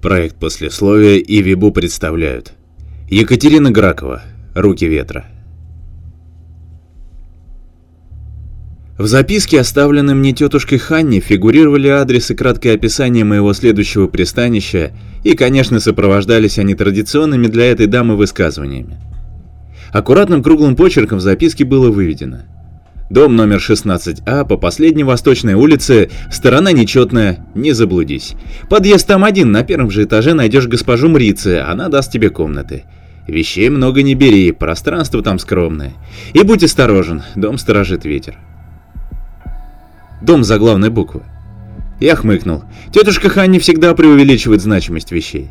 Проект послесловия и Вибу представляют. Екатерина Гракова. Руки ветра. В записке, оставленной мне тетушкой Ханни, фигурировали адрес и краткое описание моего следующего пристанища, и, конечно, сопровождались они традиционными для этой дамы высказываниями. Аккуратным круглым почерком в записке было выведено – Дом номер 16А по последней восточной улице, сторона нечетная, не заблудись. Подъезд там один, на первом же этаже найдешь госпожу Мрицы, она даст тебе комнаты. Вещей много не бери, пространство там скромное. И будь осторожен, дом сторожит ветер. Дом за главной буквы. Я хмыкнул. Тетушка Ханни всегда преувеличивает значимость вещей.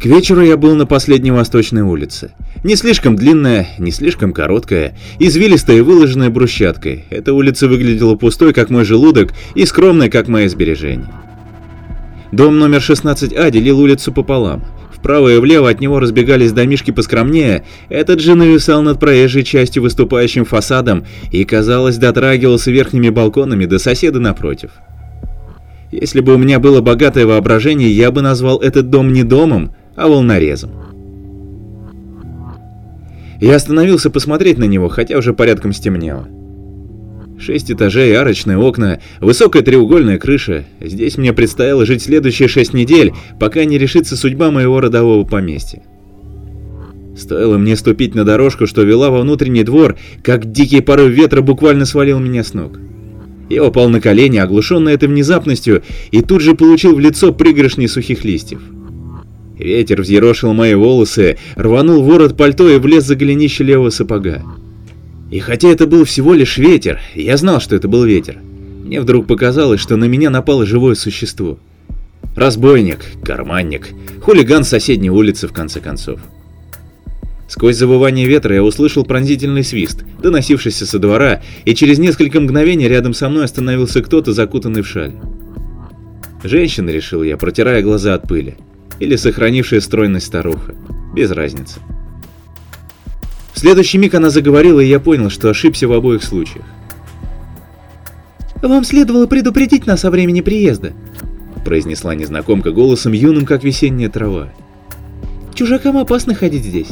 К вечеру я был на последней восточной улице. Не слишком длинная, не слишком короткая, извилистая и выложенная брусчаткой. Эта улица выглядела пустой, как мой желудок, и скромной, как мои сбережения. Дом номер 16А делил улицу пополам. Вправо и влево от него разбегались домишки поскромнее, этот же нависал над проезжей частью выступающим фасадом и, казалось, дотрагивался верхними балконами до соседа напротив. Если бы у меня было богатое воображение, я бы назвал этот дом не домом, а волнорезом. Я остановился посмотреть на него, хотя уже порядком стемнело. Шесть этажей, арочные окна, высокая треугольная крыша. Здесь мне предстояло жить следующие шесть недель, пока не решится судьба моего родового поместья. Стоило мне ступить на дорожку, что вела во внутренний двор, как дикий порыв ветра буквально свалил меня с ног. Я упал на колени, оглушенный этой внезапностью, и тут же получил в лицо пригоршни сухих листьев. Ветер взъерошил мои волосы, рванул ворот пальто и влез за голенище левого сапога. И хотя это был всего лишь ветер, я знал, что это был ветер. Мне вдруг показалось, что на меня напало живое существо. Разбойник, карманник, хулиган соседней улицы в конце концов. Сквозь завывание ветра я услышал пронзительный свист, доносившийся со двора, и через несколько мгновений рядом со мной остановился кто-то, закутанный в шаль. Женщина, решил я, протирая глаза от пыли или сохранившая стройность старуха. Без разницы. В следующий миг она заговорила, и я понял, что ошибся в обоих случаях. «Вам следовало предупредить нас о времени приезда», произнесла незнакомка голосом юным, как весенняя трава. «Чужакам опасно ходить здесь».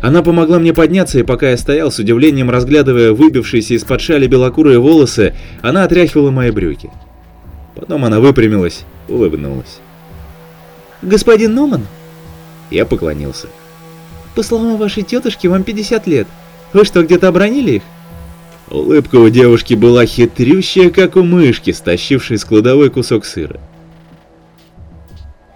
Она помогла мне подняться, и пока я стоял, с удивлением разглядывая выбившиеся из-под шали белокурые волосы, она отряхивала мои брюки. Потом она выпрямилась, улыбнулась. «Господин Номан?» Я поклонился. «По словам вашей тетушки, вам 50 лет. Вы что, где-то обронили их?» Улыбка у девушки была хитрющая, как у мышки, стащившей с кладовой кусок сыра.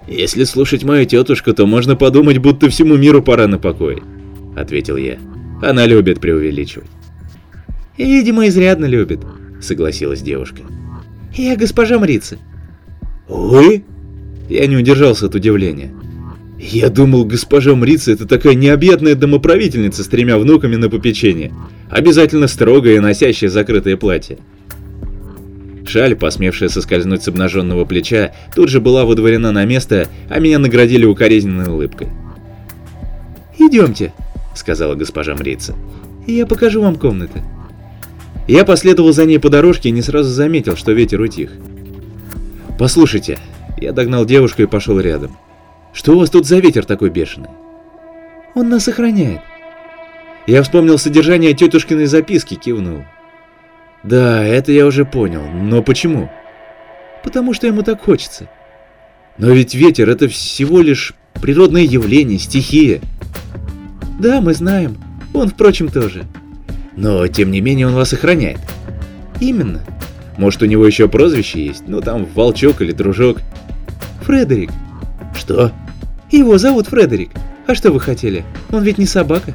«Если слушать мою тетушку, то можно подумать, будто всему миру пора на покой», — ответил я. «Она любит преувеличивать». «Видимо, изрядно любит», — согласилась девушка. «Я госпожа Мрица». «Вы?» Я не удержался от удивления. Я думал, госпожа Мрица это такая необъятная домоправительница с тремя внуками на попечение. Обязательно строгая и носящая закрытое платье. Шаль, посмевшая соскользнуть с обнаженного плеча, тут же была выдворена на место, а меня наградили укоризненной улыбкой. «Идемте», — сказала госпожа Мрица. «Я покажу вам комнаты». Я последовал за ней по дорожке и не сразу заметил, что ветер утих. «Послушайте, я догнал девушку и пошел рядом. «Что у вас тут за ветер такой бешеный?» «Он нас охраняет». Я вспомнил содержание тетушкиной записки, кивнул. «Да, это я уже понял, но почему?» «Потому что ему так хочется». «Но ведь ветер — это всего лишь природное явление, стихия». «Да, мы знаем. Он, впрочем, тоже». «Но, тем не менее, он вас охраняет». «Именно». «Может, у него еще прозвище есть? Ну, там, Волчок или Дружок?» Фредерик. Что? Его зовут Фредерик. А что вы хотели? Он ведь не собака.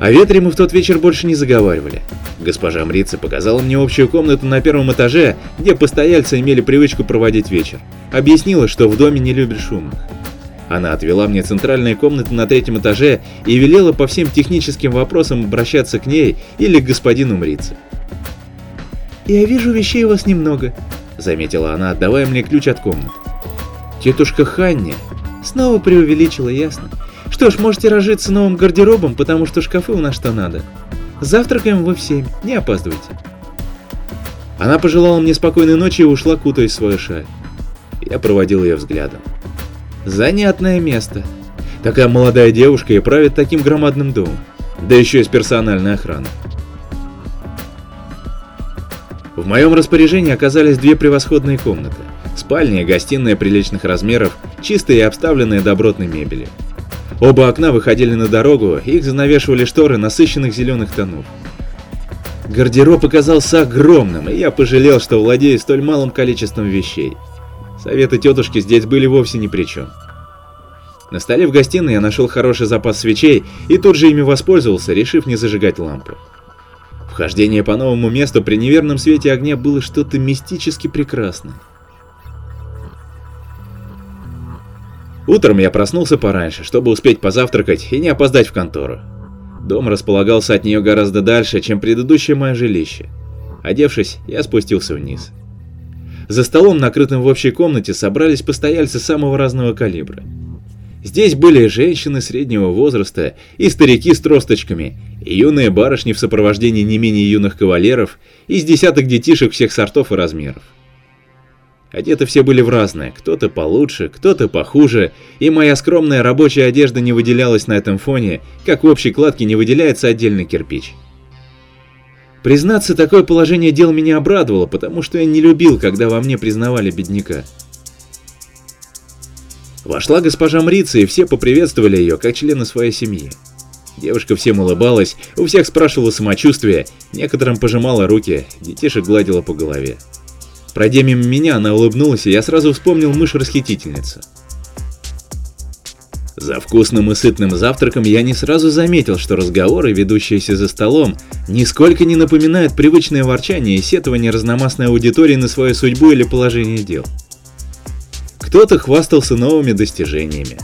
О ветре мы в тот вечер больше не заговаривали. Госпожа Мрица показала мне общую комнату на первом этаже, где постояльцы имели привычку проводить вечер. Объяснила, что в доме не любят шумных. Она отвела мне центральные комнаты на третьем этаже и велела по всем техническим вопросам обращаться к ней или к господину Мрице. «Я вижу, вещей у вас немного», заметила она, отдавая мне ключ от комнаты. Тетушка Ханни снова преувеличила, ясно. Что ж, можете разжиться новым гардеробом, потому что шкафы у нас что надо. Завтракаем вы в семь, не опаздывайте. Она пожелала мне спокойной ночи и ушла, кутаясь в свою шаль. Я проводил ее взглядом. Занятное место. Такая молодая девушка и правит таким громадным домом. Да еще и с персональной охраной. В моем распоряжении оказались две превосходные комнаты. Спальня и гостиная приличных размеров, чистые и обставленные добротной мебелью. Оба окна выходили на дорогу, их занавешивали шторы насыщенных зеленых тонов. Гардероб оказался огромным, и я пожалел, что владею столь малым количеством вещей. Советы тетушки здесь были вовсе ни при чем. На столе в гостиной я нашел хороший запас свечей и тут же ими воспользовался, решив не зажигать лампу. Вхождение по новому месту при неверном свете огня было что-то мистически прекрасное. Утром я проснулся пораньше, чтобы успеть позавтракать и не опоздать в контору. Дом располагался от нее гораздо дальше, чем предыдущее мое жилище. Одевшись, я спустился вниз. За столом, накрытым в общей комнате, собрались постояльцы самого разного калибра. Здесь были женщины среднего возраста, и старики с тросточками, и юные барышни в сопровождении не менее юных кавалеров, и с десяток детишек всех сортов и размеров. Одеты все были в разное, кто-то получше, кто-то похуже, и моя скромная рабочая одежда не выделялась на этом фоне, как в общей кладке не выделяется отдельный кирпич. Признаться, такое положение дел меня обрадовало, потому что я не любил, когда во мне признавали бедняка. Вошла госпожа Мрица, и все поприветствовали ее, как члены своей семьи. Девушка всем улыбалась, у всех спрашивала самочувствие, некоторым пожимала руки, детишек гладила по голове. Пройдя мимо меня, она улыбнулась, и я сразу вспомнил мышь-расхитительницу. За вкусным и сытным завтраком я не сразу заметил, что разговоры, ведущиеся за столом, нисколько не напоминают привычное ворчание и сетование разномастной аудитории на свою судьбу или положение дел. Кто-то хвастался новыми достижениями,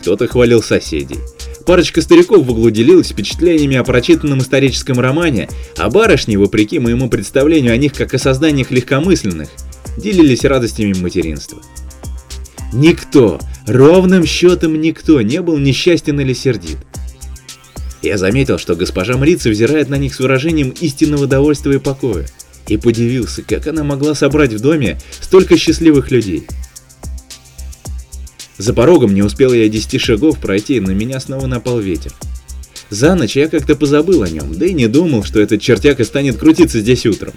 кто-то хвалил соседей. Парочка стариков в углу делилась впечатлениями о прочитанном историческом романе, а барышни, вопреки моему представлению о них как о созданиях легкомысленных, делились радостями материнства. Никто, ровным счетом никто не был несчастен или сердит. Я заметил, что госпожа Мрица взирает на них с выражением истинного довольства и покоя, и подивился, как она могла собрать в доме столько счастливых людей. За порогом не успел я десяти шагов пройти, на меня снова напал ветер. За ночь я как-то позабыл о нем, да и не думал, что этот чертяка станет крутиться здесь утром.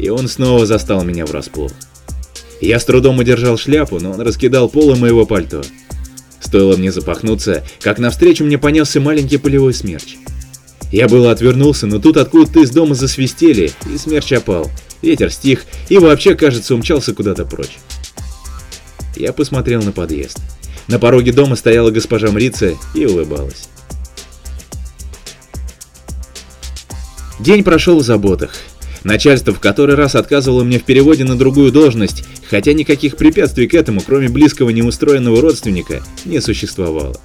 И он снова застал меня врасплох. Я с трудом удержал шляпу, но он раскидал полы моего пальто. Стоило мне запахнуться, как навстречу мне понесся маленький полевой смерч. Я было отвернулся, но тут откуда-то из дома засвистели, и смерч опал. Ветер стих и вообще, кажется, умчался куда-то прочь. Я посмотрел на подъезд. На пороге дома стояла госпожа Мрица и улыбалась. День прошел в заботах. Начальство в который раз отказывало мне в переводе на другую должность, хотя никаких препятствий к этому, кроме близкого неустроенного родственника, не существовало.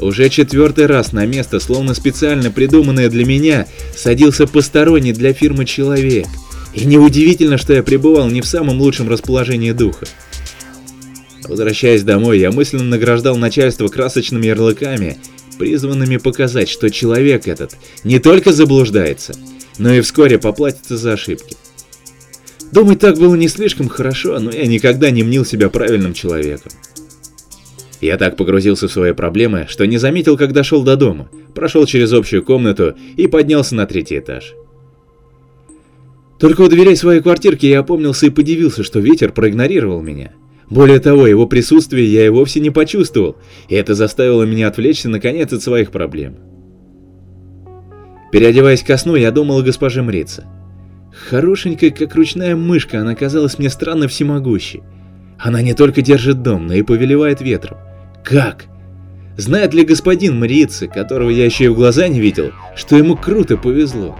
Уже четвертый раз на место, словно специально придуманное для меня, садился посторонний для фирмы человек. И неудивительно, что я пребывал не в самом лучшем расположении духа. Возвращаясь домой, я мысленно награждал начальство красочными ярлыками, призванными показать, что человек этот не только заблуждается, но и вскоре поплатится за ошибки. Думать так было не слишком хорошо, но я никогда не мнил себя правильным человеком. Я так погрузился в свои проблемы, что не заметил, как дошел до дома, прошел через общую комнату и поднялся на третий этаж. Только у дверей своей квартирки я опомнился и подивился, что ветер проигнорировал меня. Более того, его присутствие я и вовсе не почувствовал, и это заставило меня отвлечься наконец от своих проблем. Переодеваясь ко сну, я думал о госпоже Мрице. Хорошенькая, как ручная мышка, она казалась мне странно всемогущей. Она не только держит дом, но и повелевает ветром. Как? Знает ли господин Мрицы, которого я еще и в глаза не видел, что ему круто повезло?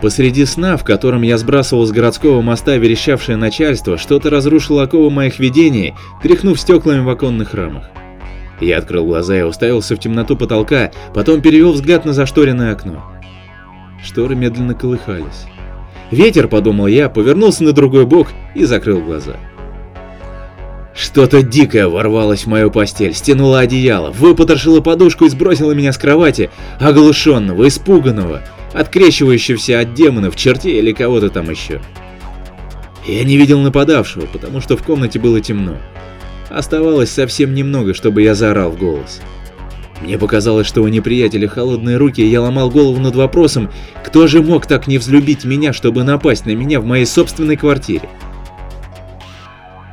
Посреди сна, в котором я сбрасывал с городского моста верещавшее начальство, что-то разрушило оковы моих видений, тряхнув стеклами в оконных рамах. Я открыл глаза и уставился в темноту потолка, потом перевел взгляд на зашторенное окно. Шторы медленно колыхались. Ветер, подумал я, повернулся на другой бок и закрыл глаза. Что-то дикое ворвалось в мою постель, стянуло одеяло, выпотрошило подушку и сбросило меня с кровати, оглушенного, испуганного, открещивающегося от демонов, чертей или кого-то там еще. Я не видел нападавшего, потому что в комнате было темно. Оставалось совсем немного, чтобы я заорал в голос. Мне показалось, что у неприятеля холодные руки, и я ломал голову над вопросом, кто же мог так не взлюбить меня, чтобы напасть на меня в моей собственной квартире.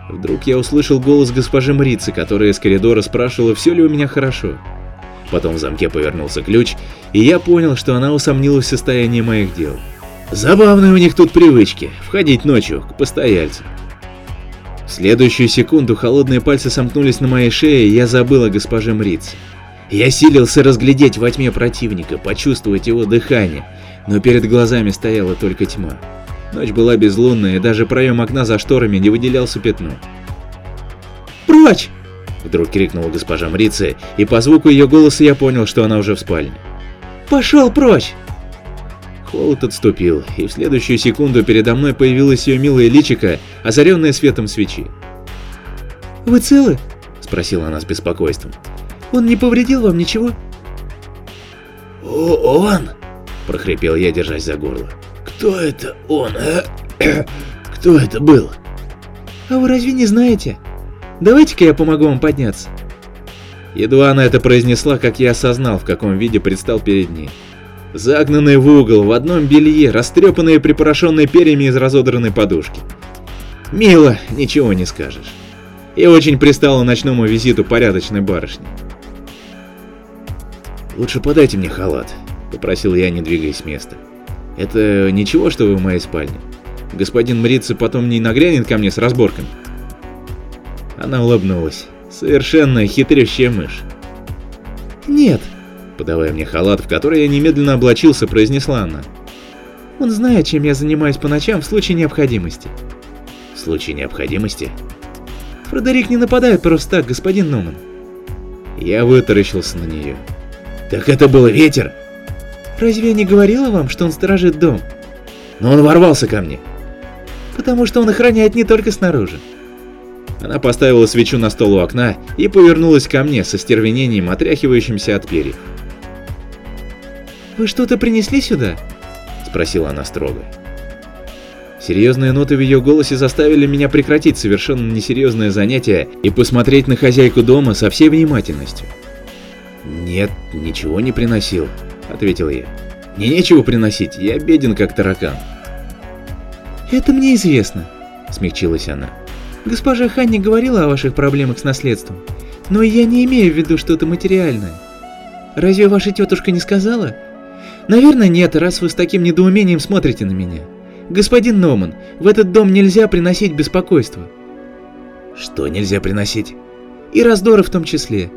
Вдруг я услышал голос госпожи Мрицы, которая из коридора спрашивала, все ли у меня хорошо. Потом в замке повернулся ключ, и я понял, что она усомнилась в состоянии моих дел. Забавные у них тут привычки – входить ночью к постояльцам. В следующую секунду холодные пальцы сомкнулись на моей шее, и я забыл о госпоже Мрице. Я силился разглядеть во тьме противника, почувствовать его дыхание, но перед глазами стояла только тьма. Ночь была безлунная, и даже проем окна за шторами не выделялся пятно. «Прочь!» — вдруг крикнула госпожа Мрице, и по звуку ее голоса я понял, что она уже в спальне. «Пошел прочь!» Холод отступил, и в следующую секунду передо мной появилась ее милая личико, озаренное светом свечи. «Вы целы?» — спросила она с беспокойством. «Он не повредил вам ничего?» «О, он?» — прохрипел я, держась за горло. Кто это он, а? Кто это был? А вы разве не знаете? Давайте-ка я помогу вам подняться. Едва она это произнесла, как я осознал, в каком виде предстал перед ней. Загнанный в угол, в одном белье, растрепанные и припорошенные перьями из разодранной подушки. Мило, ничего не скажешь. И очень пристала ночному визиту порядочной барышни. «Лучше подайте мне халат», — попросил я, не двигаясь с места. Это ничего, что вы в моей спальне? Господин Мрица потом не нагрянет ко мне с разборками? Она улыбнулась. Совершенно хитрющая мышь. Нет, подавая мне халат, в который я немедленно облачился, произнесла она. Он знает, чем я занимаюсь по ночам в случае необходимости. В случае необходимости? Фредерик не нападает просто так, господин Нуман. Я вытаращился на нее. Так это был ветер? Разве я не говорила вам, что он сторожит дом? Но он ворвался ко мне. Потому что он охраняет не только снаружи. Она поставила свечу на стол у окна и повернулась ко мне со стервенением, отряхивающимся от перьев. «Вы что-то принесли сюда?» – спросила она строго. Серьезные ноты в ее голосе заставили меня прекратить совершенно несерьезное занятие и посмотреть на хозяйку дома со всей внимательностью. «Нет, ничего не приносил», — ответил я. «Мне нечего приносить, я беден как таракан». «Это мне известно», — смягчилась она. «Госпожа Ханни говорила о ваших проблемах с наследством, но я не имею в виду что-то материальное. Разве ваша тетушка не сказала? Наверное, нет, раз вы с таким недоумением смотрите на меня. Господин Номан, в этот дом нельзя приносить беспокойство». «Что нельзя приносить?» «И раздоры в том числе.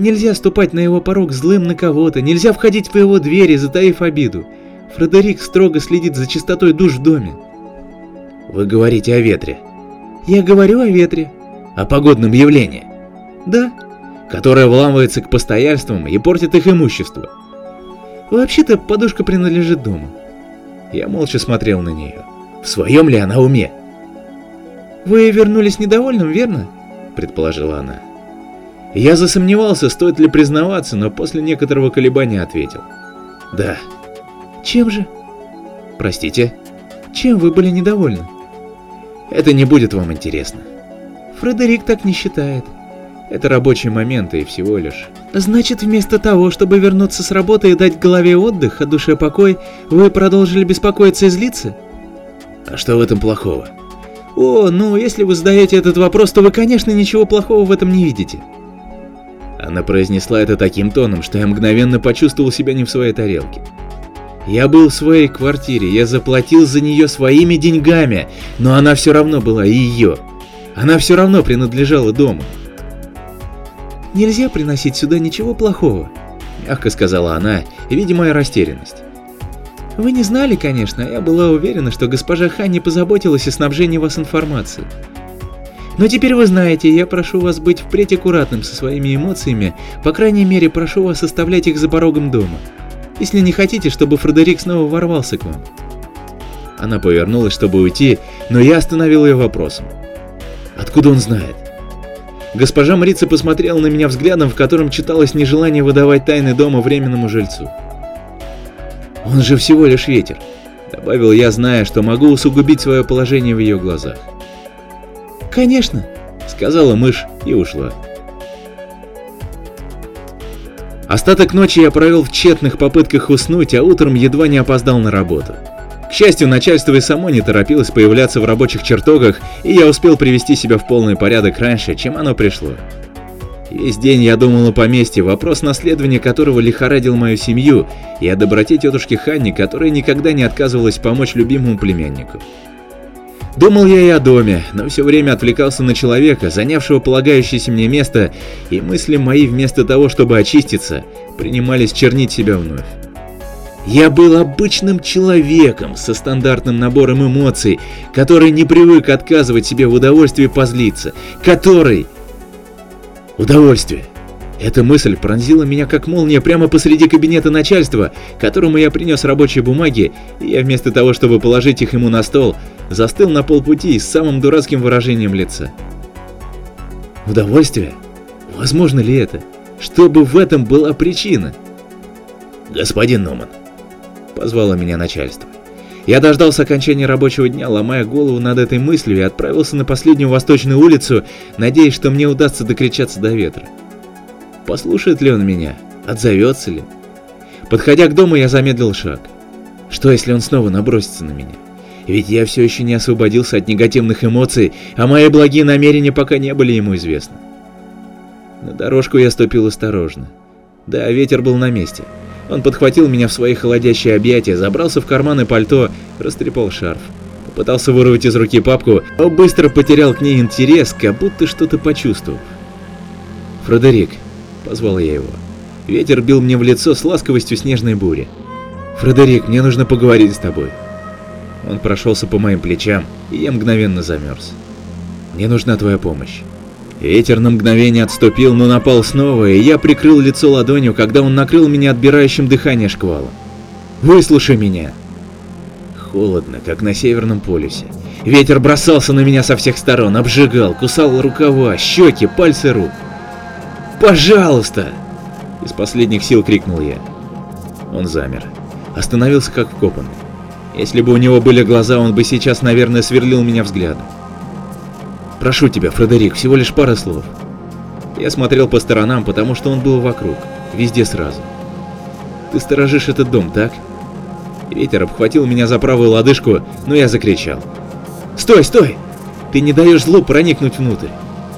Нельзя ступать на его порог злым на кого-то, нельзя входить в его двери, затаив обиду. Фредерик строго следит за чистотой душ в доме. Вы говорите о ветре. Я говорю о ветре. О погодном явлении. Да. Которое вламывается к постояльствам и портит их имущество. Вообще-то подушка принадлежит дому. Я молча смотрел на нее. В своем ли она уме? Вы вернулись недовольным, верно? Предположила она. Я засомневался, стоит ли признаваться, но после некоторого колебания ответил. Да. Чем же? Простите? Чем вы были недовольны? Это не будет вам интересно. Фредерик так не считает. Это рабочие моменты и всего лишь. Значит, вместо того, чтобы вернуться с работы и дать голове отдых, а душе покой, вы продолжили беспокоиться и злиться? А что в этом плохого? О, ну, если вы задаете этот вопрос, то вы, конечно, ничего плохого в этом не видите. Она произнесла это таким тоном, что я мгновенно почувствовал себя не в своей тарелке. Я был в своей квартире, я заплатил за нее своими деньгами, но она все равно была ее. Она все равно принадлежала дому. «Нельзя приносить сюда ничего плохого», — мягко сказала она, видя мою растерянность. «Вы не знали, конечно, я была уверена, что госпожа Ханни позаботилась о снабжении вас информацией. Но теперь вы знаете, я прошу вас быть впредь аккуратным со своими эмоциями, по крайней мере прошу вас оставлять их за порогом дома, если не хотите, чтобы Фредерик снова ворвался к вам. Она повернулась, чтобы уйти, но я остановил ее вопросом. Откуда он знает? Госпожа Мрица посмотрела на меня взглядом, в котором читалось нежелание выдавать тайны дома временному жильцу. Он же всего лишь ветер. Добавил я, зная, что могу усугубить свое положение в ее глазах. «Конечно», — сказала мышь и ушла. Остаток ночи я провел в тщетных попытках уснуть, а утром едва не опоздал на работу. К счастью, начальство и само не торопилось появляться в рабочих чертогах, и я успел привести себя в полный порядок раньше, чем оно пришло. Весь день я думал о поместье, вопрос наследования которого лихорадил мою семью, и о доброте тетушки Ханни, которая никогда не отказывалась помочь любимому племяннику. Думал я и о доме, но все время отвлекался на человека, занявшего полагающееся мне место, и мысли мои вместо того, чтобы очиститься, принимались чернить себя вновь. Я был обычным человеком со стандартным набором эмоций, который не привык отказывать себе в удовольствии позлиться, который Удовольствие. Эта мысль пронзила меня как молния прямо посреди кабинета начальства, которому я принес рабочие бумаги, и я вместо того, чтобы положить их ему на стол, застыл на полпути с самым дурацким выражением лица. Удовольствие? Возможно ли это? Чтобы в этом была причина? Господин Номан, позвало меня начальство. Я дождался окончания рабочего дня, ломая голову над этой мыслью и отправился на последнюю восточную улицу, надеясь, что мне удастся докричаться до ветра. Послушает ли он меня? Отзовется ли? Подходя к дому, я замедлил шаг. Что, если он снова набросится на меня? Ведь я все еще не освободился от негативных эмоций, а мои благие намерения пока не были ему известны. На дорожку я ступил осторожно. Да, ветер был на месте. Он подхватил меня в свои холодящие объятия, забрался в карманы пальто, растрепал шарф. Попытался вырвать из руки папку, но быстро потерял к ней интерес, как будто что-то почувствовал. «Фредерик», — позвал я его. Ветер бил мне в лицо с ласковостью снежной бури. «Фредерик, мне нужно поговорить с тобой». Он прошелся по моим плечам, и я мгновенно замерз. «Мне нужна твоя помощь». Ветер на мгновение отступил, но напал снова, и я прикрыл лицо ладонью, когда он накрыл меня отбирающим дыхание шквалом. «Выслушай меня!» Холодно, как на Северном полюсе. Ветер бросался на меня со всех сторон, обжигал, кусал рукава, щеки, пальцы рук. «Пожалуйста!» Из последних сил крикнул я. Он замер. Остановился как вкопанный. Если бы у него были глаза, он бы сейчас, наверное, сверлил меня взглядом. Прошу тебя, Фредерик, всего лишь пара слов. Я смотрел по сторонам, потому что он был вокруг, везде сразу. Ты сторожишь этот дом, так? Ветер обхватил меня за правую лодыжку, но я закричал. «Стой, стой! Ты не даешь злу проникнуть внутрь.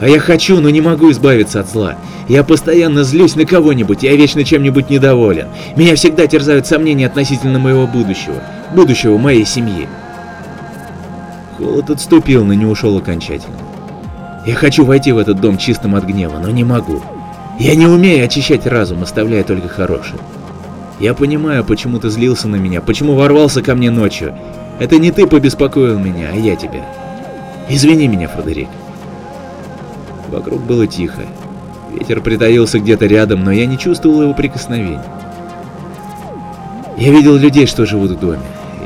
А я хочу, но не могу избавиться от зла. Я постоянно злюсь на кого-нибудь, я вечно чем-нибудь недоволен. Меня всегда терзают сомнения относительно моего будущего, будущего моей семьи. Холод отступил, но не ушел окончательно. Я хочу войти в этот дом чистым от гнева, но не могу. Я не умею очищать разум, оставляя только хорошее. Я понимаю, почему ты злился на меня, почему ворвался ко мне ночью. Это не ты побеспокоил меня, а я тебя. Извини меня, Фредерик. Вокруг было тихо. Ветер притаился где-то рядом, но я не чувствовал его прикосновений. Я видел людей, что живут в доме.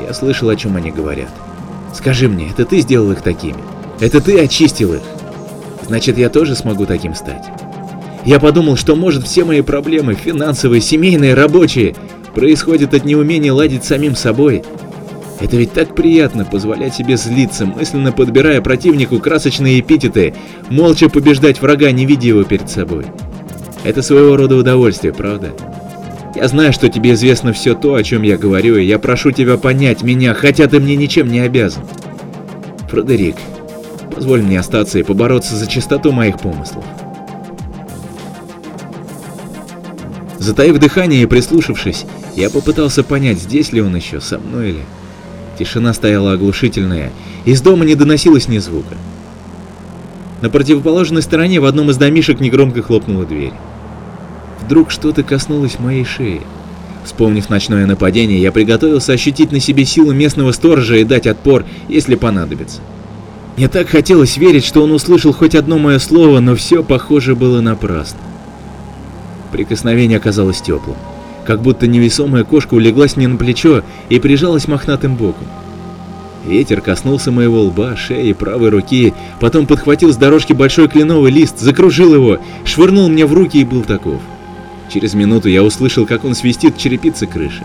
Я слышал, о чем они говорят. Скажи мне, это ты сделал их такими? Это ты очистил их? Значит, я тоже смогу таким стать. Я подумал, что может все мои проблемы, финансовые, семейные, рабочие, происходят от неумения ладить самим собой. Это ведь так приятно позволять себе злиться, мысленно подбирая противнику красочные эпитеты, молча побеждать врага, не видя его перед собой. Это своего рода удовольствие, правда? Я знаю, что тебе известно все то, о чем я говорю, и я прошу тебя понять меня, хотя ты мне ничем не обязан. Фредерик, позволь мне остаться и побороться за чистоту моих помыслов. Затаив дыхание и прислушавшись, я попытался понять, здесь ли он еще, со мной или... Тишина стояла оглушительная, из дома не доносилось ни звука. На противоположной стороне в одном из домишек негромко хлопнула дверь. Вдруг что-то коснулось моей шеи. Вспомнив ночное нападение, я приготовился ощутить на себе силу местного сторожа и дать отпор, если понадобится. Мне так хотелось верить, что он услышал хоть одно мое слово, но все, похоже, было напрасно. Прикосновение оказалось теплым, как будто невесомая кошка улеглась мне на плечо и прижалась мохнатым боком. Ветер коснулся моего лба, шеи, правой руки, потом подхватил с дорожки большой кленовый лист, закружил его, швырнул мне в руки и был таков. Через минуту я услышал, как он свистит черепицы крыши.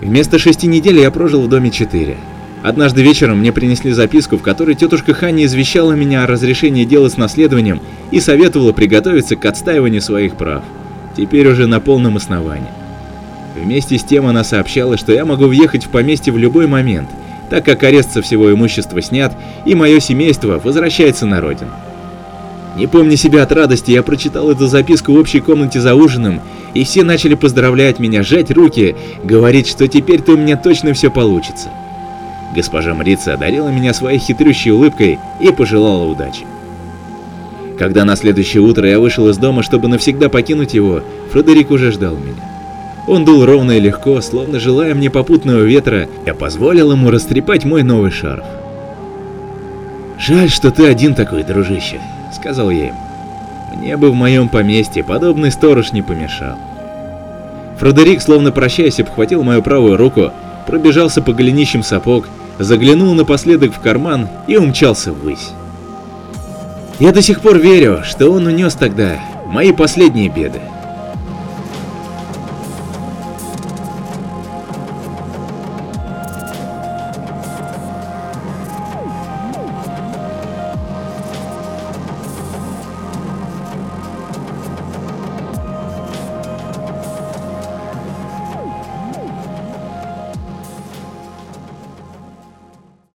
Вместо шести недель я прожил в доме четыре. Однажды вечером мне принесли записку, в которой тетушка Ханни извещала меня о разрешении дела с наследованием и советовала приготовиться к отстаиванию своих прав, теперь уже на полном основании. Вместе с тем она сообщала, что я могу въехать в поместье в любой момент, так как арест со всего имущества снят, и мое семейство возвращается на родину. Не помня себя от радости, я прочитал эту записку в общей комнате за ужином, и все начали поздравлять меня, жать руки, говорить, что теперь-то у меня точно все получится. Госпожа Мрица одарила меня своей хитрющей улыбкой и пожелала удачи. Когда на следующее утро я вышел из дома, чтобы навсегда покинуть его, Фредерик уже ждал меня. Он дул ровно и легко, словно желая мне попутного ветра, я позволил ему растрепать мой новый шарф. «Жаль, что ты один такой, дружище», — сказал я ему. «Мне бы в моем поместье подобный сторож не помешал». Фредерик, словно прощаясь, обхватил мою правую руку, пробежался по голенищам сапог, заглянул напоследок в карман и умчался ввысь. Я до сих пор верю, что он унес тогда мои последние беды.